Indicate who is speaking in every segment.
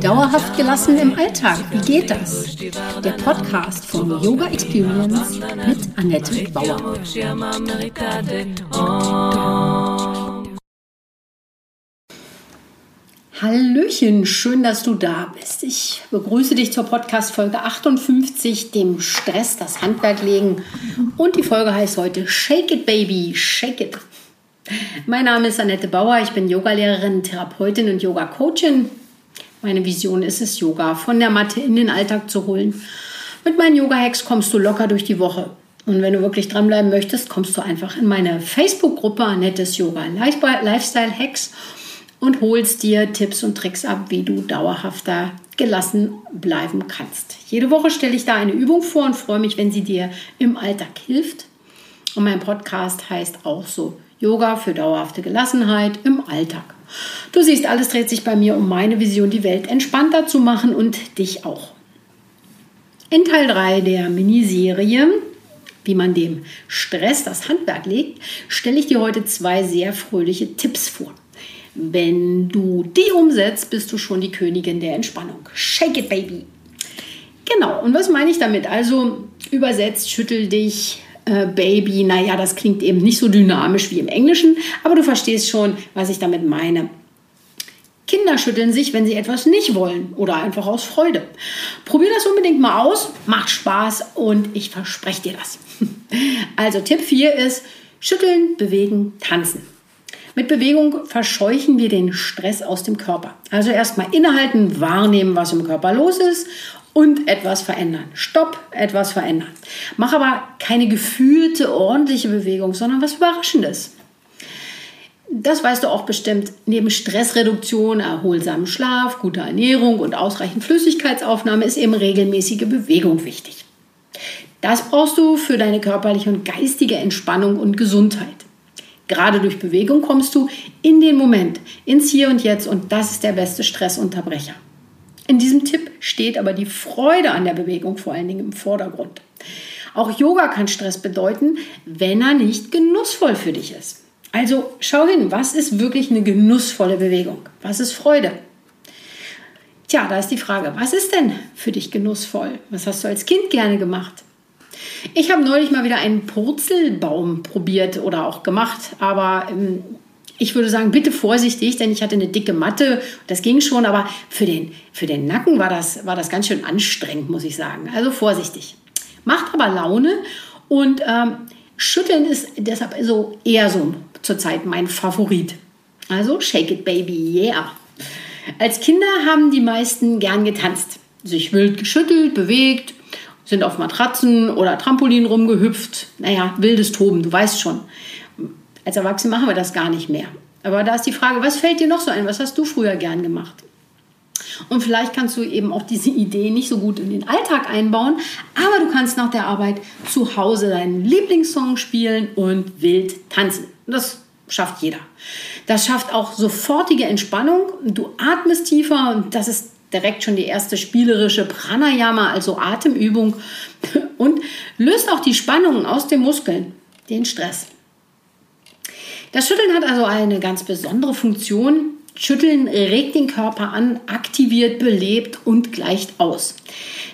Speaker 1: Dauerhaft gelassen im Alltag, wie geht das? Der Podcast von Yoga Experience mit Annette Bauer. Hallöchen, schön, dass du da bist. Ich begrüße dich zur Podcast Folge 58, dem Stress, das Handwerk legen. Und die Folge heißt heute Shake It Baby, Shake It. Mein Name ist Annette Bauer, ich bin Yogalehrerin, Therapeutin und Yoga-Coachin. Meine Vision ist es, Yoga von der Matte in den Alltag zu holen. Mit meinen Yoga-Hacks kommst du locker durch die Woche. Und wenn du wirklich dranbleiben möchtest, kommst du einfach in meine Facebook-Gruppe Annettes Yoga Lifestyle Hacks und holst dir Tipps und Tricks ab, wie du dauerhafter gelassen bleiben kannst. Jede Woche stelle ich da eine Übung vor und freue mich, wenn sie dir im Alltag hilft. Und mein Podcast heißt auch so Yoga für dauerhafte Gelassenheit im Alltag. Du siehst, alles dreht sich bei mir um meine Vision, die Welt entspannter zu machen und dich auch. In Teil 3 der Miniserie, wie man dem Stress das Handwerk legt, stelle ich dir heute zwei sehr fröhliche Tipps vor. Wenn du die umsetzt, bist du schon die Königin der Entspannung. Shake it, baby. Genau, und was meine ich damit? Also übersetzt, schüttel dich, äh, Baby, naja, das klingt eben nicht so dynamisch wie im Englischen, aber du verstehst schon, was ich damit meine. Kinder schütteln sich, wenn sie etwas nicht wollen oder einfach aus Freude. Probier das unbedingt mal aus, macht Spaß und ich verspreche dir das. Also Tipp 4 ist schütteln, bewegen, tanzen. Mit Bewegung verscheuchen wir den Stress aus dem Körper. Also erstmal innehalten, wahrnehmen, was im Körper los ist und etwas verändern. Stopp, etwas verändern. Mach aber keine gefühlte, ordentliche Bewegung, sondern was Überraschendes. Das weißt du auch bestimmt. Neben Stressreduktion, erholsamem Schlaf, guter Ernährung und ausreichend Flüssigkeitsaufnahme ist eben regelmäßige Bewegung wichtig. Das brauchst du für deine körperliche und geistige Entspannung und Gesundheit. Gerade durch Bewegung kommst du in den Moment, ins Hier und Jetzt und das ist der beste Stressunterbrecher. In diesem Tipp steht aber die Freude an der Bewegung vor allen Dingen im Vordergrund. Auch Yoga kann Stress bedeuten, wenn er nicht genussvoll für dich ist. Also schau hin, was ist wirklich eine genussvolle Bewegung? Was ist Freude? Tja, da ist die Frage, was ist denn für dich genussvoll? Was hast du als Kind gerne gemacht? Ich habe neulich mal wieder einen Purzelbaum probiert oder auch gemacht, aber ähm, ich würde sagen, bitte vorsichtig, denn ich hatte eine dicke Matte. Das ging schon, aber für den, für den Nacken war das, war das ganz schön anstrengend, muss ich sagen. Also vorsichtig. Macht aber Laune und ähm, Schütteln ist deshalb so eher so zurzeit mein Favorit. Also Shake It Baby, yeah. Als Kinder haben die meisten gern getanzt, sich wild geschüttelt, bewegt, sind auf Matratzen oder Trampolin rumgehüpft. Naja, wildes Toben, du weißt schon. Als Erwachsene machen wir das gar nicht mehr. Aber da ist die Frage, was fällt dir noch so ein? Was hast du früher gern gemacht? Und vielleicht kannst du eben auch diese Idee nicht so gut in den Alltag einbauen, aber du kannst nach der Arbeit zu Hause deinen Lieblingssong spielen und wild tanzen. Das schafft jeder. Das schafft auch sofortige Entspannung. Du atmest tiefer und das ist direkt schon die erste spielerische Pranayama, also Atemübung und löst auch die Spannungen aus den Muskeln, den Stress. Das Schütteln hat also eine ganz besondere Funktion. Schütteln regt den Körper an, aktiviert, belebt und gleicht aus.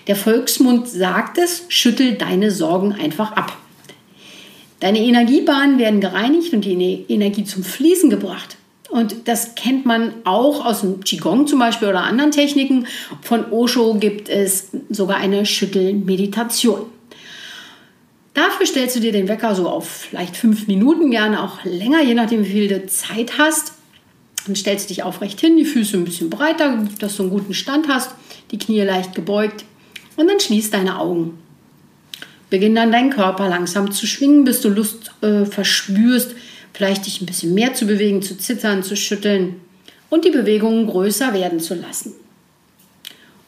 Speaker 1: Der Volksmund sagt es, schüttel deine Sorgen einfach ab. Deine Energiebahnen werden gereinigt und die Energie zum Fließen gebracht. Und das kennt man auch aus dem Qigong zum Beispiel oder anderen Techniken. Von Osho gibt es sogar eine Schüttelmeditation. Dafür stellst du dir den Wecker so auf vielleicht fünf Minuten, gerne auch länger, je nachdem, wie viel du Zeit hast. Dann stellst du dich aufrecht hin, die Füße ein bisschen breiter, dass du einen guten Stand hast, die Knie leicht gebeugt und dann schließt deine Augen. Beginn dann deinen Körper langsam zu schwingen, bis du Lust äh, verspürst, vielleicht dich ein bisschen mehr zu bewegen, zu zittern, zu schütteln und die Bewegungen größer werden zu lassen.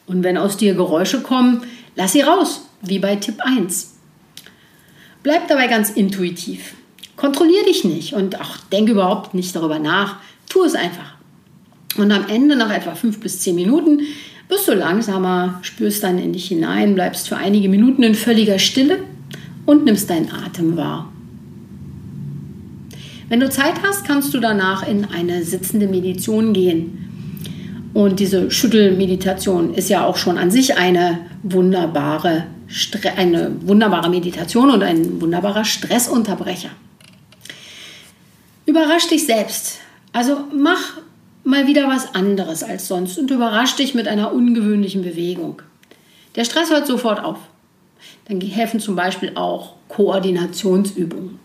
Speaker 1: Und wenn aus dir Geräusche kommen, lass sie raus, wie bei Tipp 1. Bleib dabei ganz intuitiv. Kontrollier dich nicht und auch denk überhaupt nicht darüber nach. Tu es einfach. Und am Ende, nach etwa fünf bis zehn Minuten, wirst du langsamer, spürst dann in dich hinein, bleibst für einige Minuten in völliger Stille und nimmst deinen Atem wahr. Wenn du Zeit hast, kannst du danach in eine sitzende Meditation gehen. Und diese Schüttelmeditation ist ja auch schon an sich eine wunderbare, eine wunderbare Meditation und ein wunderbarer Stressunterbrecher. Überrasch dich selbst. Also mach mal wieder was anderes als sonst und überrasch dich mit einer ungewöhnlichen Bewegung. Der Stress hört sofort auf. Dann helfen zum Beispiel auch Koordinationsübungen.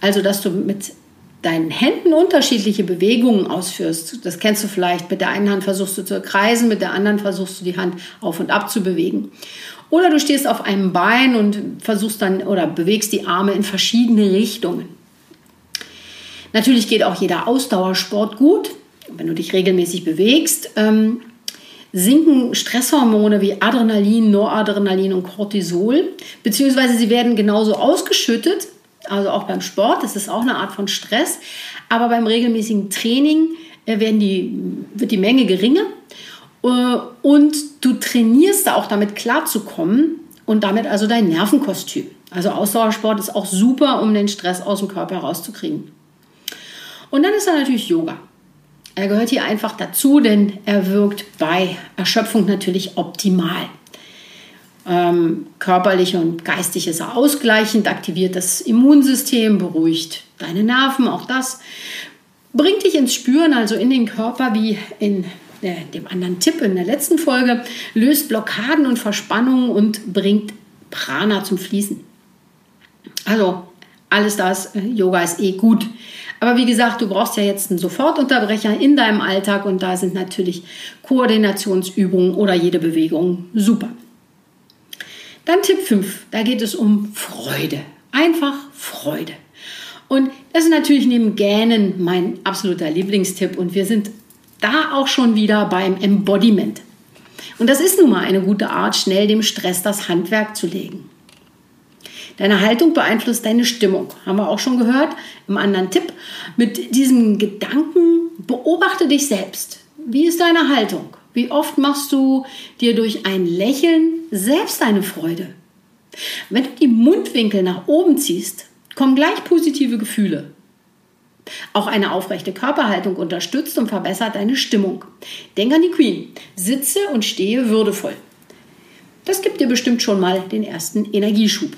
Speaker 1: Also, dass du mit deinen Händen unterschiedliche Bewegungen ausführst. Das kennst du vielleicht. Mit der einen Hand versuchst du zu kreisen, mit der anderen versuchst du die Hand auf und ab zu bewegen. Oder du stehst auf einem Bein und versuchst dann oder bewegst die Arme in verschiedene Richtungen. Natürlich geht auch jeder Ausdauersport gut, wenn du dich regelmäßig bewegst. Ähm, sinken Stresshormone wie Adrenalin, Noradrenalin und Cortisol, beziehungsweise sie werden genauso ausgeschüttet, also auch beim Sport, das ist auch eine Art von Stress, aber beim regelmäßigen Training äh, werden die, wird die Menge geringer äh, und du trainierst da auch damit klarzukommen und damit also dein Nervenkostüm. Also Ausdauersport ist auch super, um den Stress aus dem Körper rauszukriegen. Und dann ist da natürlich Yoga. Er gehört hier einfach dazu, denn er wirkt bei Erschöpfung natürlich optimal. Ähm, körperlich und geistig ist er ausgleichend, aktiviert das Immunsystem, beruhigt deine Nerven, auch das bringt dich ins Spüren, also in den Körper, wie in der, dem anderen Tipp in der letzten Folge, löst Blockaden und Verspannungen und bringt Prana zum Fließen. Also alles das, äh, Yoga ist eh gut. Aber wie gesagt, du brauchst ja jetzt einen Sofortunterbrecher in deinem Alltag und da sind natürlich Koordinationsübungen oder jede Bewegung super. Dann Tipp 5, da geht es um Freude. Einfach Freude. Und das ist natürlich neben Gähnen mein absoluter Lieblingstipp und wir sind da auch schon wieder beim Embodiment. Und das ist nun mal eine gute Art, schnell dem Stress das Handwerk zu legen. Deine Haltung beeinflusst deine Stimmung. Haben wir auch schon gehört im anderen Tipp. Mit diesem Gedanken beobachte dich selbst. Wie ist deine Haltung? Wie oft machst du dir durch ein Lächeln selbst eine Freude? Wenn du die Mundwinkel nach oben ziehst, kommen gleich positive Gefühle. Auch eine aufrechte Körperhaltung unterstützt und verbessert deine Stimmung. Denk an die Queen. Sitze und stehe würdevoll. Das gibt dir bestimmt schon mal den ersten Energieschub.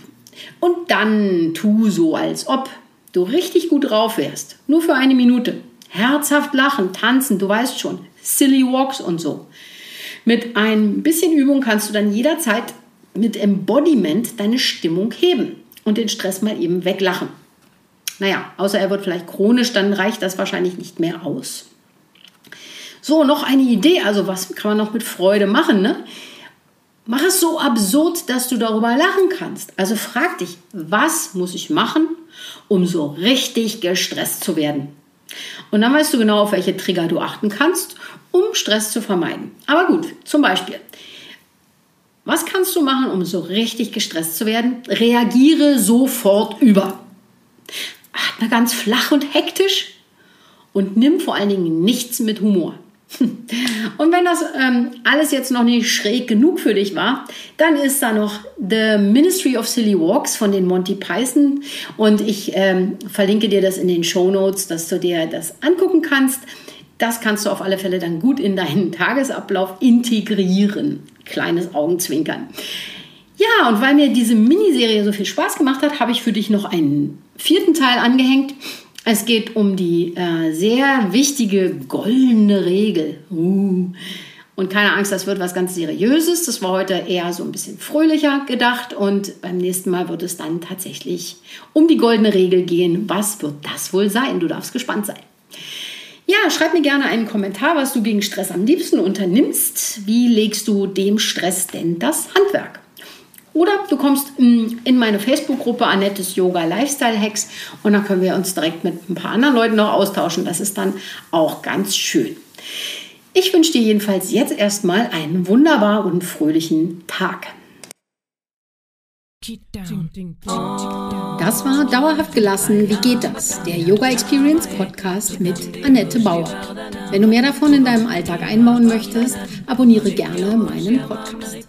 Speaker 1: Und dann tu so, als ob du richtig gut drauf wärst. Nur für eine Minute. Herzhaft lachen, tanzen, du weißt schon. Silly Walks und so. Mit ein bisschen Übung kannst du dann jederzeit mit Embodiment deine Stimmung heben und den Stress mal eben weglachen. Naja, außer er wird vielleicht chronisch, dann reicht das wahrscheinlich nicht mehr aus. So, noch eine Idee. Also, was kann man noch mit Freude machen? Ne? Mach es so absurd, dass du darüber lachen kannst. Also frag dich, was muss ich machen, um so richtig gestresst zu werden? Und dann weißt du genau, auf welche Trigger du achten kannst, um Stress zu vermeiden. Aber gut, zum Beispiel, was kannst du machen, um so richtig gestresst zu werden? Reagiere sofort über. Atme ganz flach und hektisch und nimm vor allen Dingen nichts mit Humor. Und wenn das ähm, alles jetzt noch nicht schräg genug für dich war, dann ist da noch The Ministry of Silly Walks von den Monty Python. Und ich ähm, verlinke dir das in den Show Notes, dass du dir das angucken kannst. Das kannst du auf alle Fälle dann gut in deinen Tagesablauf integrieren. Kleines Augenzwinkern. Ja, und weil mir diese Miniserie so viel Spaß gemacht hat, habe ich für dich noch einen vierten Teil angehängt. Es geht um die äh, sehr wichtige goldene Regel. Uh. Und keine Angst, das wird was ganz Seriöses. Das war heute eher so ein bisschen fröhlicher gedacht. Und beim nächsten Mal wird es dann tatsächlich um die goldene Regel gehen. Was wird das wohl sein? Du darfst gespannt sein. Ja, schreib mir gerne einen Kommentar, was du gegen Stress am liebsten unternimmst. Wie legst du dem Stress denn das Handwerk? Oder du kommst in meine Facebook-Gruppe Annettes Yoga Lifestyle Hacks und dann können wir uns direkt mit ein paar anderen Leuten noch austauschen. Das ist dann auch ganz schön. Ich wünsche dir jedenfalls jetzt erstmal einen wunderbar und fröhlichen Tag. Das war Dauerhaft gelassen. wie geht das? Der Yoga Experience Podcast mit Annette Bauer. Wenn du mehr davon in deinem Alltag einbauen möchtest, abonniere gerne meinen Podcast.